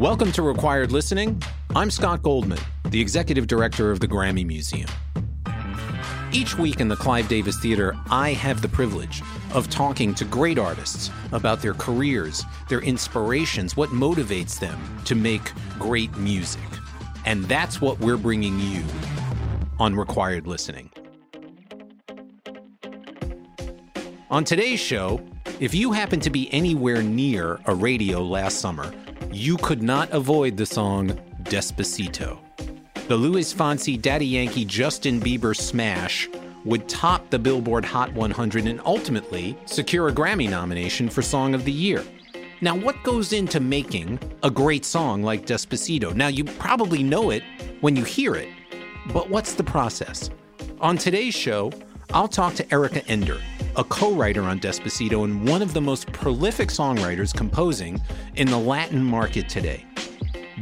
Welcome to Required Listening. I'm Scott Goldman, the executive director of the Grammy Museum. Each week in the Clive Davis Theater, I have the privilege of talking to great artists about their careers, their inspirations, what motivates them to make great music. And that's what we're bringing you on Required Listening. On today's show, if you happen to be anywhere near a radio last summer, you could not avoid the song Despacito. The Luis Fonsi Daddy Yankee Justin Bieber smash would top the Billboard Hot 100 and ultimately secure a Grammy nomination for Song of the Year. Now, what goes into making a great song like Despacito? Now, you probably know it when you hear it, but what's the process? On today's show, I'll talk to Erika Ender, a co writer on Despacito and one of the most prolific songwriters composing in the Latin market today.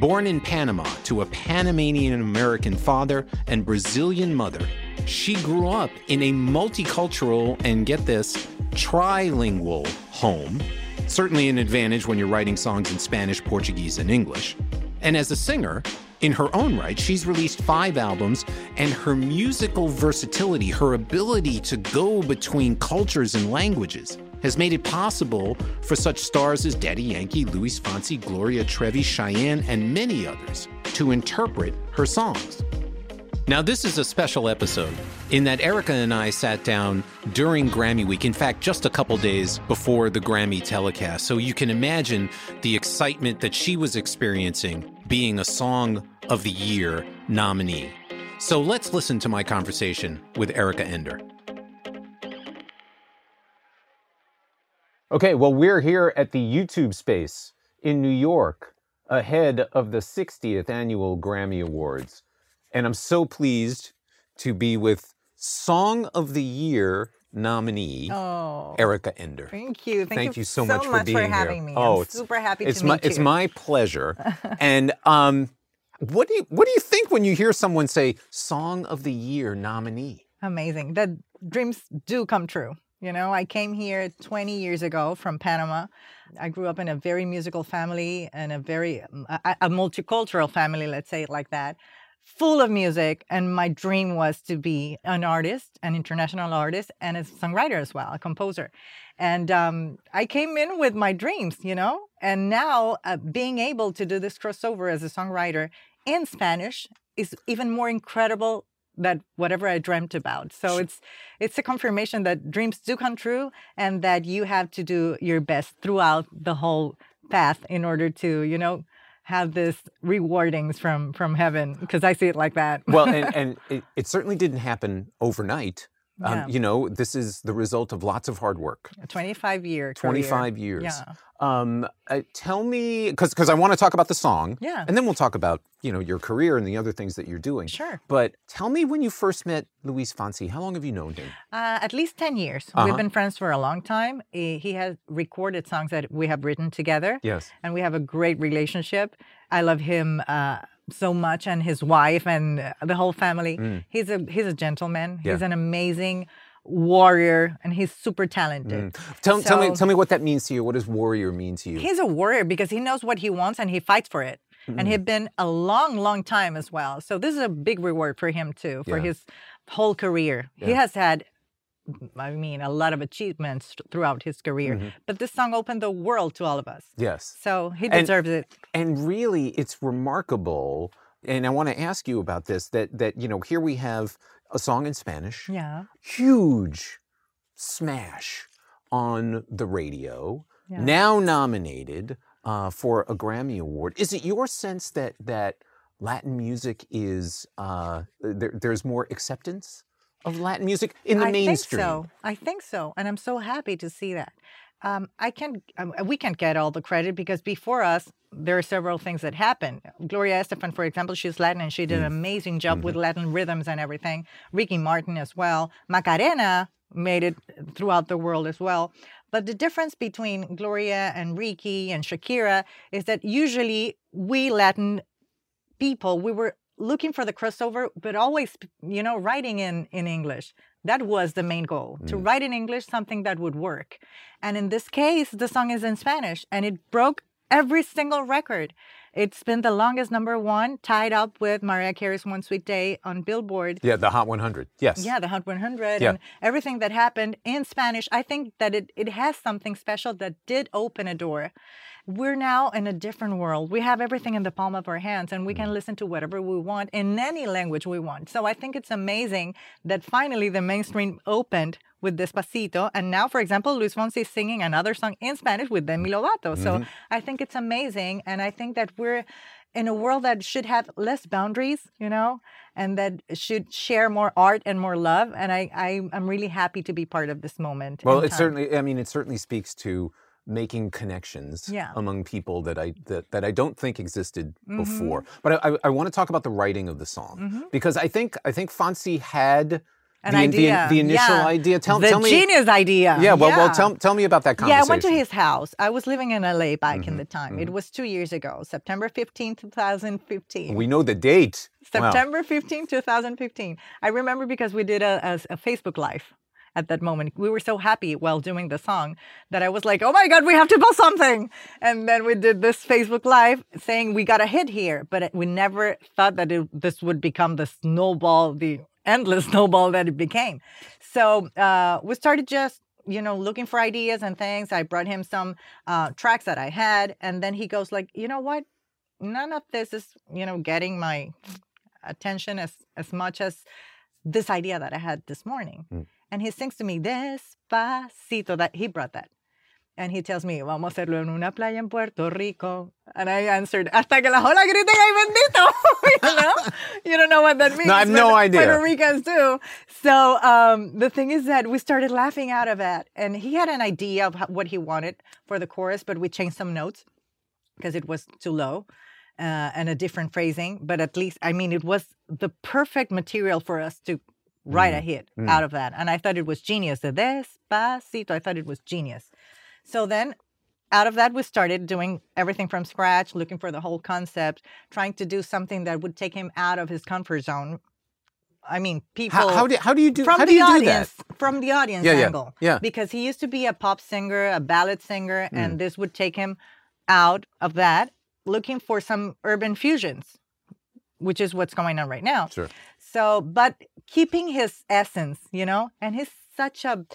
Born in Panama to a Panamanian American father and Brazilian mother, she grew up in a multicultural and get this, trilingual home. Certainly an advantage when you're writing songs in Spanish, Portuguese, and English. And as a singer, in her own right, she's released five albums, and her musical versatility, her ability to go between cultures and languages, has made it possible for such stars as Daddy Yankee, Luis Fonsi, Gloria Trevi, Chayanne, and many others to interpret her songs. Now, this is a special episode in that Erika and I sat down during Grammy Week, in fact, just a couple days before the Grammy telecast. So you can imagine the excitement that she was experiencing being a Song of the Year nominee. So let's listen to my conversation with Erika Ender. Okay, well, we're here at the YouTube space in New York ahead of the 60th annual Grammy Awards. And I'm so pleased to be with Song of the Year nominee, Oh, Erika Ender. thank you. Thank, Thank you so much for being here. having me. Oh, I'm it's- super happy It's to my meet it's my pleasure. and um, what do you what do you think when you hear someone say Song of the Year nominee? Amazing. The dreams do come true. You know, I came here 20 years ago from Panama. I grew up in a very musical family and a very a, a multicultural family, let's say it like that, full of music. And my dream was to be an artist, an international artist, and a songwriter as well, a composer. And um, I came in with my dreams, you know, and now uh, being able to do this crossover as a songwriter in Spanish is even more incredible than whatever I dreamt about. So it's it's a confirmation that dreams do come true and that you have to do your best throughout the whole path in order to, you know, have this rewardings from from heaven because I see it like that. Well, and, and it, it certainly didn't happen overnight. Um, You know, this is the result of lots of hard work. A 25 year career. 25 years. Yeah. Um, uh, tell me, because because I want to talk about the song, Yeah. and then we'll talk about you know your career and the other things that you're doing. Sure. But tell me when you first met Luis Fonsi. How long have you known him? Uh, at least 10 years. Uh-huh. We've been friends for a long time. He he has recorded songs that we have written together. Yes. and we have a great relationship. I love him uh, so much, and his wife, and uh, the whole family. Mm. He's a he's a gentleman. He's an amazing warrior, and he's super talented. Tell, tell me tell me what that means to you. What does warrior mean to you? He's a warrior because he knows what he wants and he fights for it. And Mm. he's been a long, long time as well. So this is a big reward for him too, for Yeah. his whole career. He has had, I mean, a lot of achievements throughout his career. Mhm. But this song opened the world to all of us. Yes. So he And- deserves it. and really it's remarkable and i want to ask you about this that that you know here we have a song in spanish Yeah. huge smash on the radio Yeah. now nominated uh, for a grammy award is it your sense that that latin music is uh, there, there's more acceptance of latin music in the mainstream. I mainstream think so. I think so, and I'm so happy to see that. Um, I can um, we can't get all the credit because before us there are several things that happened. Gloria Estefan, for example, she's Latin and she did an Mm. amazing job Mm-hmm. with Latin rhythms and everything. Ricky Martin as well. Macarena made it throughout the world as well. But the difference between Gloria and Ricky and Shakira is that usually we Latin people we were looking for the crossover, but always, you know, writing in in English. That was the main goal to Mm. write in English something that would work. And in this case, the song is in Spanish, and it broke every single record. It's been the longest number one, tied up with Mariah Carey's One Sweet Day on Billboard. Yeah, the Hot 100. Yes. Yeah, the Hot 100 Yeah. and everything that happened in Spanish. I think that it, it has something special that did open a door. We're now in a different world. We have everything in the palm of our hands and we Mm. can listen to whatever we want in any language we want. So I think it's amazing that finally the mainstream opened with Despacito. And now, for example, Luis Fonsi is singing another song in Spanish with Demi Lovato. So Mm-hmm. I think it's amazing. And I think that we're in a world that should have less boundaries, you know, and that should share more art and more love. And I, I I'm really happy to be part of this moment. Well, it time. certainly. I mean, it certainly speaks to making connections Yeah. among people that I that, that I don't think existed Mm-hmm. before. But I, I, I want to talk about the writing of the song because I think I think Fonsi had the, the- the, initial yeah. idea. Tell, the tell me. genius idea. Yeah. Well, well, tell tell me about that conversation. Yeah, I went to his house. I was living in LA back Mm-hmm, in the time. It was two years ago, September 15, 2015. We know the date. Wow. September 15, 2015. I remember because we did a, a, a Facebook Live at that moment. We were so happy while doing the song that I was like, oh my God, we have to post something. And then we did this Facebook Live saying we got a hit here, but we never thought that it, this would become the snowball, the endless snowball that it became. So uh, we started just you know looking for ideas and things i brought him some uh, tracks that i had and then he goes like you know what none of this is you know getting my attention as as much as this idea that I had this morning. Mm. And he sings to me despacito that he brought that. And he tells me, vamos a hacerlo en una playa en Puerto Rico. And I answered, hasta que la ola griten, ay bendito. you know? You don't know what that means. No, I have no idea. Puerto Ricans do. So um, the thing is that we started laughing out of it. And he had an idea of what he wanted for the chorus, but we changed some notes because it was too low uh, and a different phrasing. But at least, I mean, it was the perfect material for us to write a hit mm. out of that. And I thought it was genius. The despacito, I thought it was genius. So then out of that, we started doing everything from scratch, looking for the whole concept, trying to do something that would take him out of his comfort zone. I mean, people How, how do how do you do from how the do you do audience, that? from the audience Yeah, yeah, yeah. Because he used to be a pop singer, a ballad singer, Mm. and this would take him out of that, looking for some urban fusions, which is what's going on right now. Sure. So, but keeping his essence, you know, and he's such a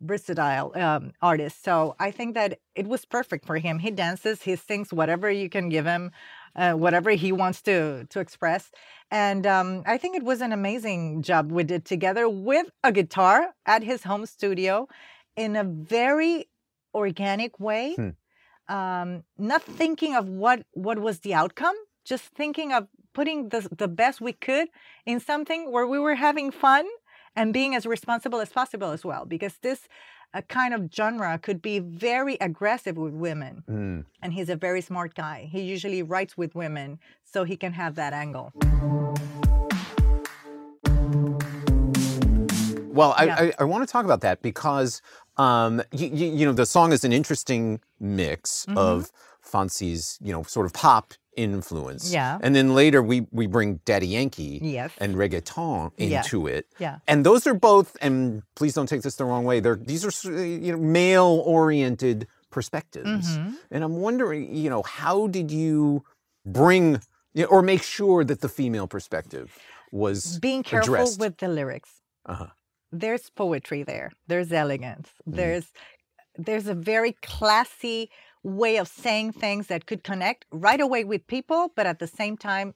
versatile um, artist. So I think that it was perfect for him. He dances, he sings whatever you can give him, uh, whatever he wants to to express. And um, I think it was an amazing job we did together with a guitar at his home studio in a very organic way. Hmm. Um, not thinking of what what was the outcome, just thinking of putting the, the best we could in something where we were having fun and being as responsible as possible as well because this uh, kind of genre could be very aggressive with women Mm. and he's a very smart guy he usually writes with women so he can have that angle Well, I, Yeah. I, I want to talk about that because um, you, you, you know the song is an interesting mix Mm-hmm. of Fonsi's you know sort of pop influence, Yeah. and then later we we bring Daddy Yankee Yes. and reggaeton Yeah. into it, Yeah. and those are both. And please don't take this the wrong way. They're these are you know male oriented perspectives, Mm-hmm. and I'm wondering you know how did you bring you know, or make sure that the female perspective was being careful addressed? with the lyrics Uh-huh. there's poetry there there's elegance Mm. there's there's a very classy way of saying things that could connect right away with people but at the same time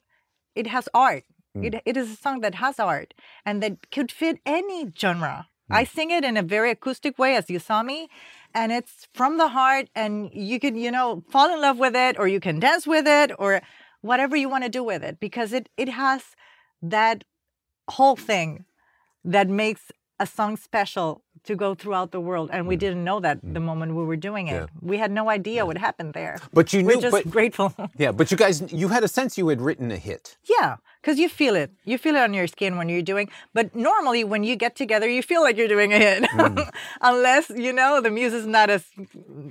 it has art Mm. it, it is a song that has art and that could fit any genre Mm. i sing it in a very acoustic way as you saw me and it's from the heart and you can you know fall in love with it or you can dance with it or whatever you want to do with it because it it has that whole thing that makes a song special to go throughout the world and we didn't know that the moment we were doing it Mm. Yeah. we had no idea what happened there But you knew. we're just but grateful yeah, but you guys, you had a sense you had written a hit. yeah because you feel it you feel it on your skin when you're doing but normally when you get together you feel like you're doing a hit Mm. unless you know the music is not as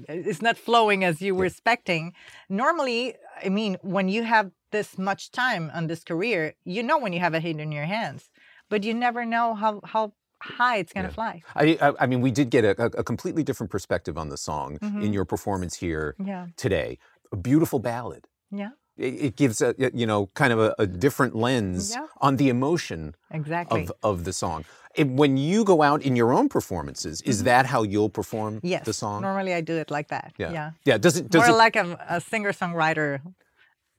it's not flowing as you were expecting normally i mean when you have this much time on this career you know when you have a hit in your hands but you never know how how high it's going to Yeah. fly I, I, mean, we did get a, a, completely different perspective on the song Mhm. in your performance here yeah today. A beautiful ballad. yeah it, it gives a you know kind of a, a different lens Yeah. on the emotion Exactly. of of the song. And when you go out in your own performances, is that how you'll perform Mm-hmm. yes. the song? Normally I do it like that. Yeah. Yeah. Yeah. Does it does More it like a, a singer songwriter,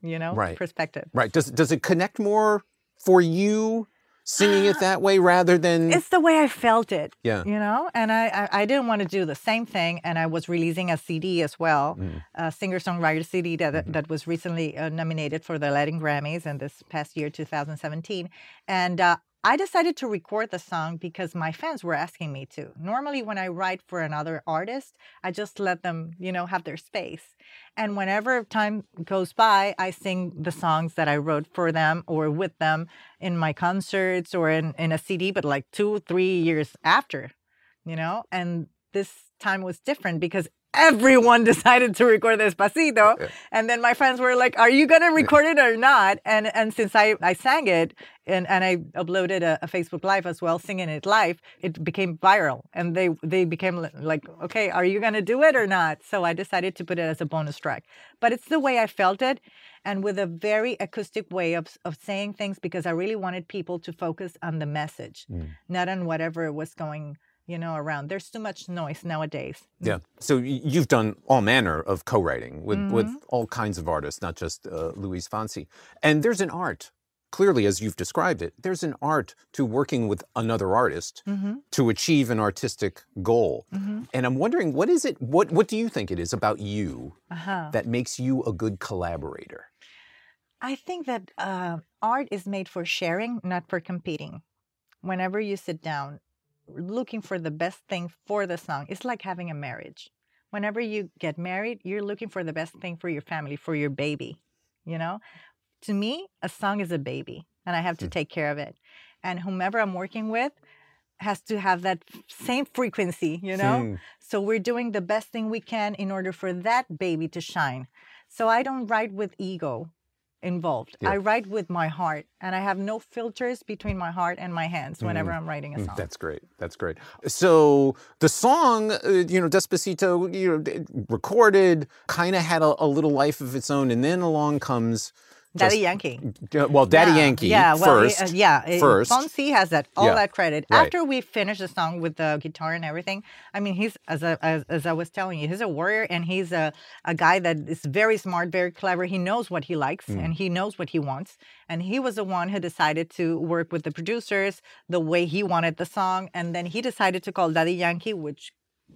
you know, Right. perspective. right? Does does it connect more for you singing it that way rather than It's the way I felt it. Yeah. You know, and I, I, I didn't want to do the same thing. And I was releasing a CD as well, Mm. a singer songwriter CD that, Mm-hmm. that was recently uh, nominated for the Latin Grammys in this past year, 2017. And uh, I decided to record the song because my fans were asking me to. Normally, when I write for another artist, I just let them, you know, have their space. And whenever time goes by, I sing the songs that I wrote for them or with them in my concerts or in, in a CD, but like two, three years after, you know? And this time was different because everyone decided to record Despacito. Yeah. And then my friends were like, Are you gonna record it or not? And and since I, I sang it and, and I uploaded a, a Facebook Live as well, singing it live, it became viral. And they they became like, Okay, are you gonna do it or not? So I decided to put it as a bonus track. But it's the way I felt it and with a very acoustic way of, of saying things because I really wanted people to focus on the message, Mm. not on whatever was going, you know, around. There's too much noise nowadays. Yeah. So you've done all manner of co-writing with, with Mm-hmm. all kinds of artists, not just uh, Luis Fonsi. And there's an art, clearly, as you've described it, there's an art to working with another artist Mm-hmm. to achieve an artistic goal. And I'm wondering, what is it? What What do you think it is about you Uh-huh. that makes you a good collaborator? I think that uh, art is made for sharing, not for competing. Whenever you sit down looking for the best thing for the song, it's like having a marriage. Whenever you get married, you're looking for the best thing for your family, for your baby. You know, to me, a song is a baby, and I have to take care of it. And whomever I'm working with has to have that same frequency, you know? Hmm. So we're doing the best thing we can in order for that baby to shine. So I don't write with ego involved. Yeah. I write with my heart and I have no filters between my heart and my hands whenever I'm writing a Mm, song. That's great. That's great. So the song, uh, you know, Despacito, you know, recorded, kind of had a, a little life of its own, and then along comes Daddy Yankee. uh, well, Daddy yeah, Yankee Yeah, well, first. uh, yeah. uh, first. Fonsi has that all Yeah, that credit. right. After we finish the song with the guitar and everything, I mean, he's as I, as, as I was telling you, he's a warrior and he's a a guy that is very smart, very clever. He knows what he likes Mm. and he knows what he wants. And he was the one who decided to work with the producers the way he wanted the song, and then he decided to call Daddy Yankee, which.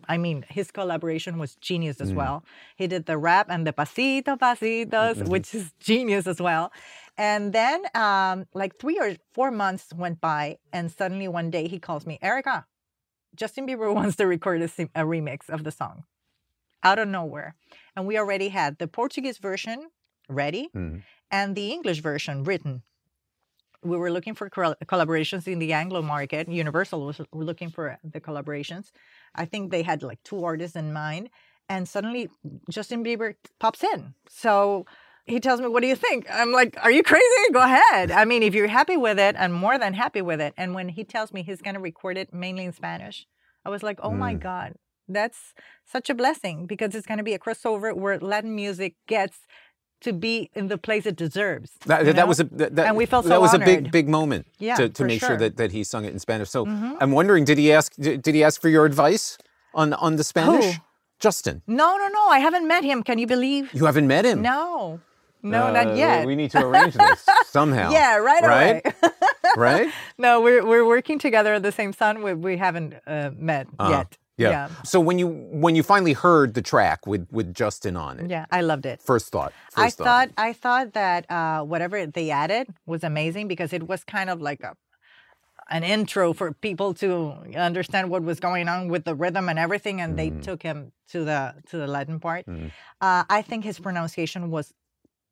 I mean, his collaboration was genius Mm. as well. He did the rap and the pasito pasitos, Mm-hmm. which is genius as well. And then, um, like three or four months went by, and suddenly one day he calls me, Erika, Justin Bieber wants to record a, sim- a remix of the song out of nowhere. And we already had the Portuguese version ready Mhm. and the English version written. We were looking for collaborations in the Anglo market. Universal was looking for the collaborations. I think they had like two artists in mind. And suddenly Justin Bieber pops in. So he tells me, What do you think? I'm like, Are you crazy? Go ahead. I mean, if you're happy with it, I'm more than happy with it. And when he tells me he's going to record it mainly in Spanish, I was like, Oh my Mm. God, that's such a blessing because it's going to be a crossover where Latin music gets to be in the place it deserves. That, that know? was a that, And we felt so that was a big big moment Yeah, to, to make sure. sure. that, that he sung it in Spanish. So Mhm. I'm wondering, did he ask did, did he ask for your advice on on the Spanish? Who? Justin, No, no, no. I haven't met him. Can you believe? you haven't met him. No, no, Uh, not yet. We need to arrange this somehow. yeah, right, Right? away. Right? no, we're we're working together at the same sun. We we haven't uh, met Uh, yet. Yeah. So when you when you finally heard the track with with Justin on it, yeah, I loved it. first thought. First I thought. thought I thought that uh, whatever they added was amazing because it was kind of like a an intro for people to understand what was going on with the rhythm and everything, and they Mm. took him to the to the Latin part. Mm. Uh, I think his pronunciation was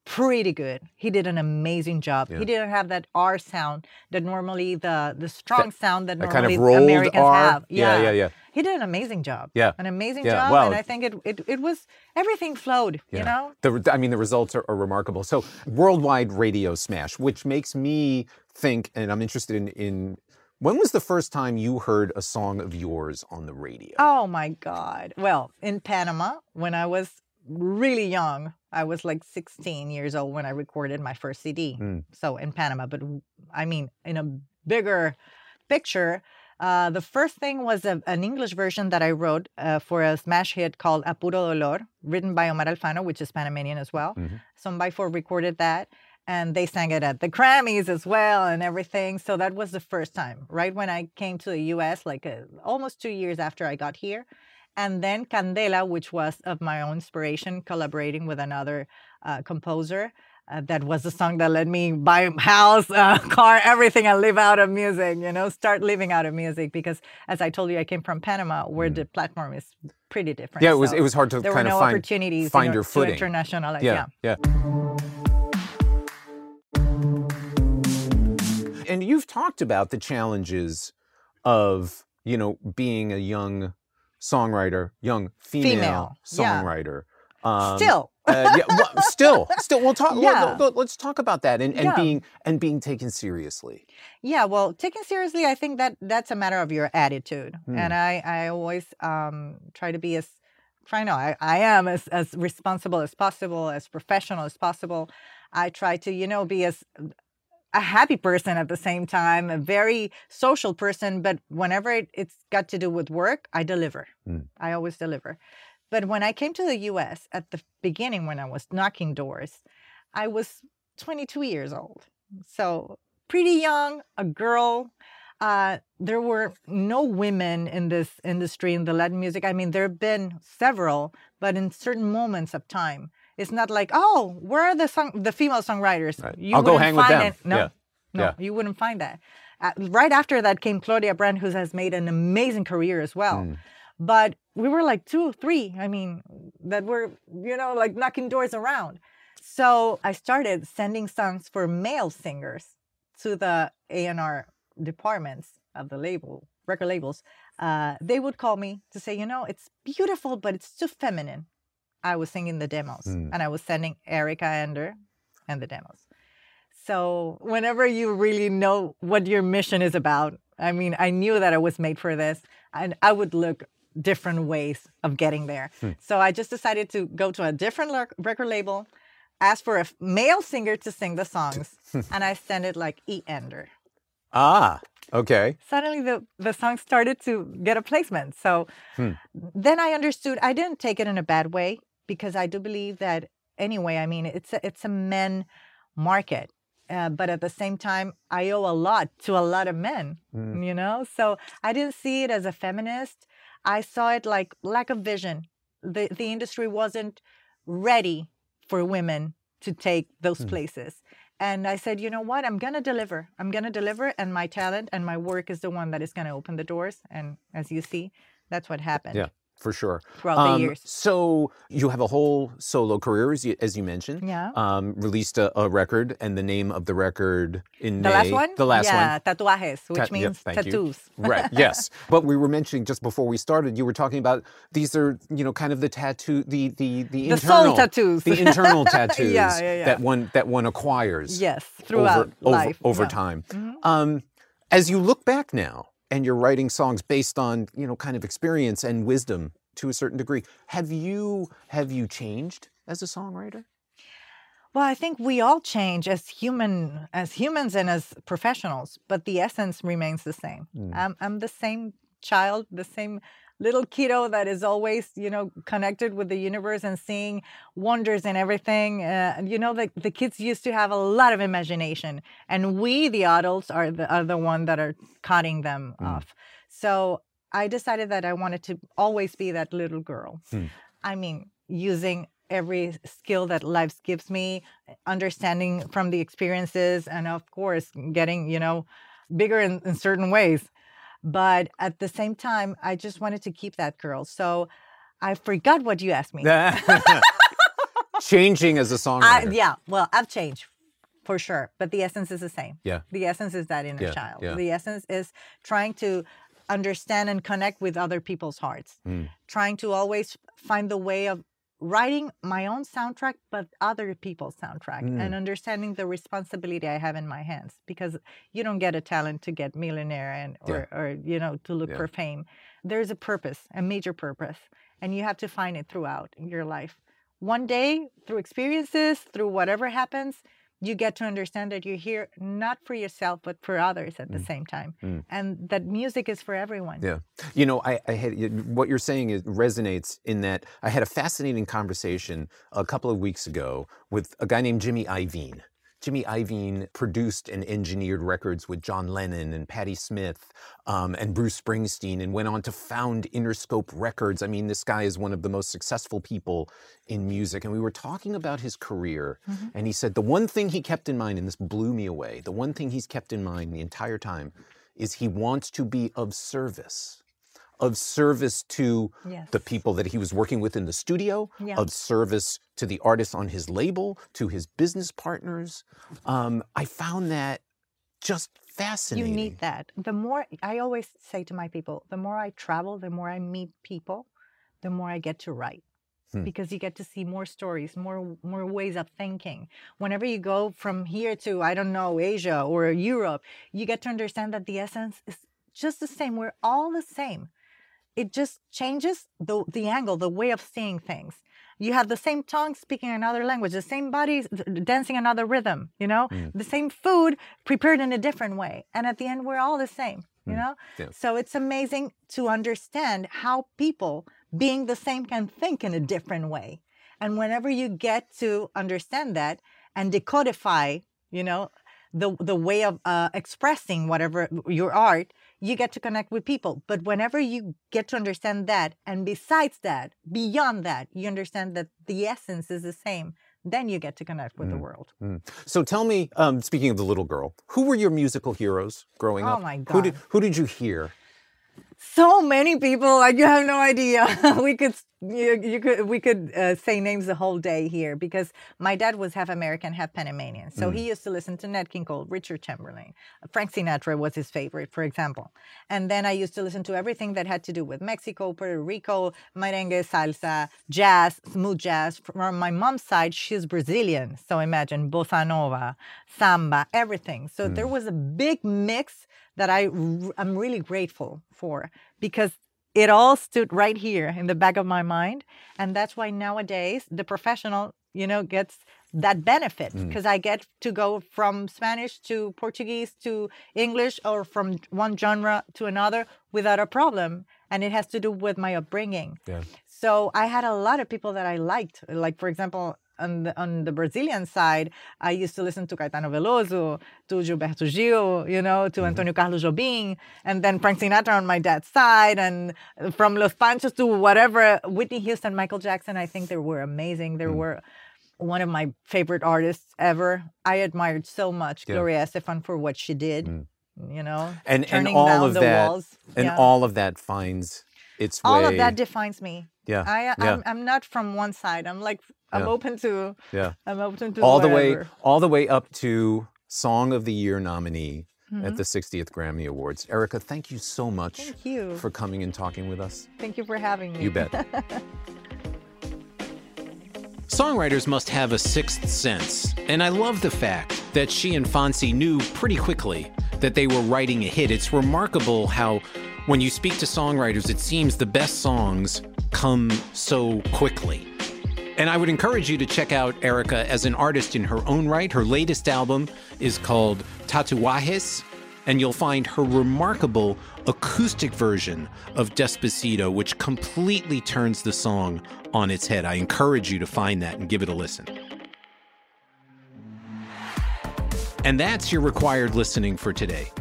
pretty good. He did an amazing job. Yeah. He didn't have that R sound that normally the the strong sound that That kind normally of Americans R. have. Yeah, yeah, yeah. He did an amazing job. Yeah. An amazing Yeah, job. and I think it, it it was everything flowed, you know? the, I mean, the results are, are remarkable. So, worldwide radio smash, which makes me think, and I'm interested in, in when was the first time you heard a song of yours on the radio? Oh my God. Well, in Panama, when I was really young. I was like 16 years old when I recorded my first CD. Mm. So in Panama, but I mean, in a bigger picture, uh, the first thing was a, an English version that I wrote uh, for a smash hit called A Puro Dolor, written by Omar Alfanno, which is Panamanian as well. Mhm. Son by Four recorded that, and they sang it at the Grammys as well and everything. So that was the first time, right when I came to the U.S., like uh, almost two years after I got here. And then Candela, which was of my own inspiration, collaborating with another uh, composer. Uh, that was the song that let me buy a house, uh, car, everything, and live out of music. You know, start living out of music because, as I told you, I came from Panama, where the platform is pretty different. Mm. Yeah, it was So it was hard to there kind were of no find opportunities find in your footing. to internationalize. yeah, Yeah. yeah. And you've talked about the challenges of, you know, being a young songwriter, young female, Female, yeah. songwriter. Um, Still, uh, yeah, well, still, still, we'll talk. Yeah. Let, us talk about that and, and Yeah. being and being taken seriously. Yeah, well, taken seriously, I think that that's a matter of your attitude, Hmm. and I I always um try to be as try no I, I am as as responsible as possible, as professional as possible. I try to you know be as a happy person at the same time, a very social person, but whenever it, it's got to do with work, I deliver. Hmm. I always deliver. But when I came to the US at the beginning, when I was knocking doors, I was 22 years old. So pretty young, a girl. Uh, there were no women in this industry in the Latin music. I mean, there have been several, but in certain moments of time, it's not like, oh, where are the song, the female songwriters? Right. You I'll go hang with find them. it- No, Yeah. no, Yeah. you wouldn't find that. Uh, right after that came Claudia Brant, who has made an amazing career as well. Mm. But we were like two, three. I mean, that were you know like knocking doors around. So I started sending songs for male singers to the A and R departments of the label, record labels. Uh, they would call me to say, you know, it's beautiful, but it's too feminine. I was singing the demos, Mm. and I was sending Erika Ender and the demos. So whenever you really know what your mission is about, I mean, I knew that I was made for this, and I would look different ways of getting there. Hmm. So I just decided to go to a different ler- record label, ask for a f- male singer to sing the songs, and I sent it like E Ender. Ah, okay. Suddenly, the the song started to get a placement. So Hmm. then I understood. I didn't take it in a bad way because I do believe that anyway. I mean, it's a, it's a men market. Uh, but at the same time, I owe a lot to a lot of men, Mm. you know? So I didn't see it as a feminist. I saw it like lack of vision. The, the industry wasn't ready for women to take those Mm. places. And I said, you know what? I'm going to deliver. I'm going to deliver. And my talent and my work is the one that is going to open the doors. And as you see, that's what happened Yeah, for sure. throughout Um, the years. So you have a whole solo career, as you, as you mentioned. Yeah. Um, released a, a record, and the name of the record in The May. last one? The last yeah, one. Yeah, tatuajes, which Ta- yeah, means you. tattoos. right yes but we were mentioning just before we started you were talking about these are you know kind of the tattoo the the the, The internal tattoos. the internal tattoos Yeah, yeah, yeah. that one that one acquires Yes, throughout over, life. over, over yeah. time Mhm. um as you look back now and you're writing songs based on you know kind of experience and wisdom to a certain degree have you have you changed as a songwriter Well, I think we all change as human as humans and as professionals, but the essence remains the same. Mm. I'm I'm the same child, the same little kiddo that is always, you know, connected with the universe and seeing wonders and everything. Uh, you know, the, the kids used to have a lot of imagination, and we, the adults, are the are the one that are cutting them Mm. off. So I decided that I wanted to always be that little girl. Mm. I mean, using every skill that life gives me, understanding from the experiences, and of course, getting, you know, bigger in, in certain ways. But at the same time, I just wanted to keep that girl. So I forgot what you asked me. changing as a songwriter yeah, well, I've changed for sure, but the essence is the same. Yeah. The essence is that inner Yeah, child. yeah. The essence is trying to understand and connect with other people's hearts, Mm. trying to always find the way of writing my own soundtrack, but other people's soundtrack, Mm. and understanding the responsibility I have in my hands because you don't get a talent to get millionaire and Yeah. or, or you know to look Yeah. for fame. There's a purpose, a major purpose, and you have to find it throughout your life one day through experiences, through whatever happens, you get to understand that you're here not for yourself but for others at the Mm. same time Mm. and that music is for everyone Yeah. You know, I, I had what you're saying is resonates in that I had a fascinating conversation a couple of weeks ago with a guy named Jimmy Iovine. Jimmy Iovine produced and engineered records with John Lennon and Patti Smith um, and Bruce Springsteen and went on to found Interscope Records. I mean, this guy is one of the most successful people in music. And we were talking about his career, Mhm. and he said the one thing he kept in mind, and this blew me away, the one thing he's kept in mind the entire time is he wants to be of service. Of service to yes the people that he was working with in the studio, Yeah. of service to the artists on his label, to his business partners. Um, I found that just fascinating. you need that the more i always say to my people the more i travel the more i meet people the more i get to write Hmm. because you get to see more stories more more ways of thinking whenever you go from here to i don't know asia or europe you get to understand that the essence is just the same we're all the same it just changes the the angle the way of seeing things you have the same tongue speaking another language the same body dancing another rhythm you know Mm. the same food prepared in a different way and at the end we're all the same you Mm. know Yeah. so it's amazing to understand how people being the same can think in a different way and whenever you get to understand that and decodify you know the the way of uh, expressing whatever your art you get to connect with people but whenever you get to understand that and besides that beyond that you understand that the essence is the same then you get to connect with the Mm. world So tell me, um, speaking of the little girl, who were your musical heroes growing Oh up? my Who did God. who did you hear? So many people like you have no idea. We could you, you could we could uh, say names the whole day here because my dad was half american half panamanian. So he used to listen to nat king cole richard chamberlain. Frank sinatra was his favorite for example. And then i used to listen to everything that had to do with mexico puerto rico merengue salsa jazz smooth jazz. From my mom's side she's brazilian. So imagine bossa nova samba everything. So there was a big mix that I am really grateful for because it all stood right here in the back of my mind and that's why nowadays the professional you know gets that benefit Mm. because I get to go from Spanish to Portuguese to English or from one genre to another without a problem and it has to do with my upbringing Yeah. so I had a lot of people that I liked like for example on the, on the Brazilian side, I used to listen to Caetano Veloso, to Gilberto Gil, you know, to Antonio Carlos Jobim, and then Frank Sinatra on my dad's side, and from Los Panchos to whatever, Whitney Houston, Michael Jackson. I think they were amazing. They Mm. were one of my favorite artists ever. I admired so much Yeah. Gloria Estefan for what she did. Mm. You know, And and all down of the that walls. and Yeah. all of that finds its way. all of that defines me. Yeah. I, yeah. I'm, I'm not from one side. I'm like, I'm Yeah. open to, yeah. I'm open to All the way all the way up to Song of the Year nominee at Mhm. the 60th Grammy Awards. Erika, thank you so much Thank you. for coming and talking with us. Thank you for having me. You bet. Songwriters must have a sixth sense, and I love the fact that she and Fonsi knew pretty quickly that they were writing a hit. It's remarkable how, when you speak to songwriters, it seems the best songs come so quickly. And I would encourage you to check out Erika as an artist in her own right. Her latest album is called Tatuajes, and you'll find her remarkable acoustic version of Despacito, which completely turns the song on its head. I encourage you to find that and give it a listen. And that's your required listening for today.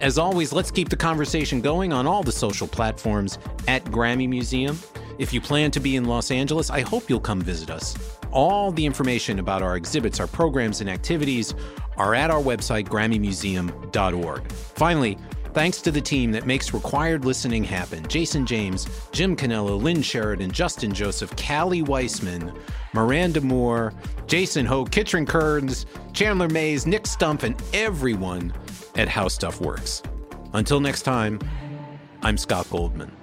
As always, let's keep the conversation going on all the social platforms at Grammy Museum. If you plan to be in Los Angeles, I hope you'll come visit us. All the information about our exhibits, our programs, and activities are at our website, GrammyMuseum.org. Finally, thanks to the team that makes required listening happen Jason James, Jim Canello, Lynn Sheridan, Justin Joseph, Callie Weissman, Miranda Moore, Jason Ho, Kitrin Kearns, Chandler Mays, Nick Stump, and everyone at How Stuff Works. Until next time, I'm Scott Goldman.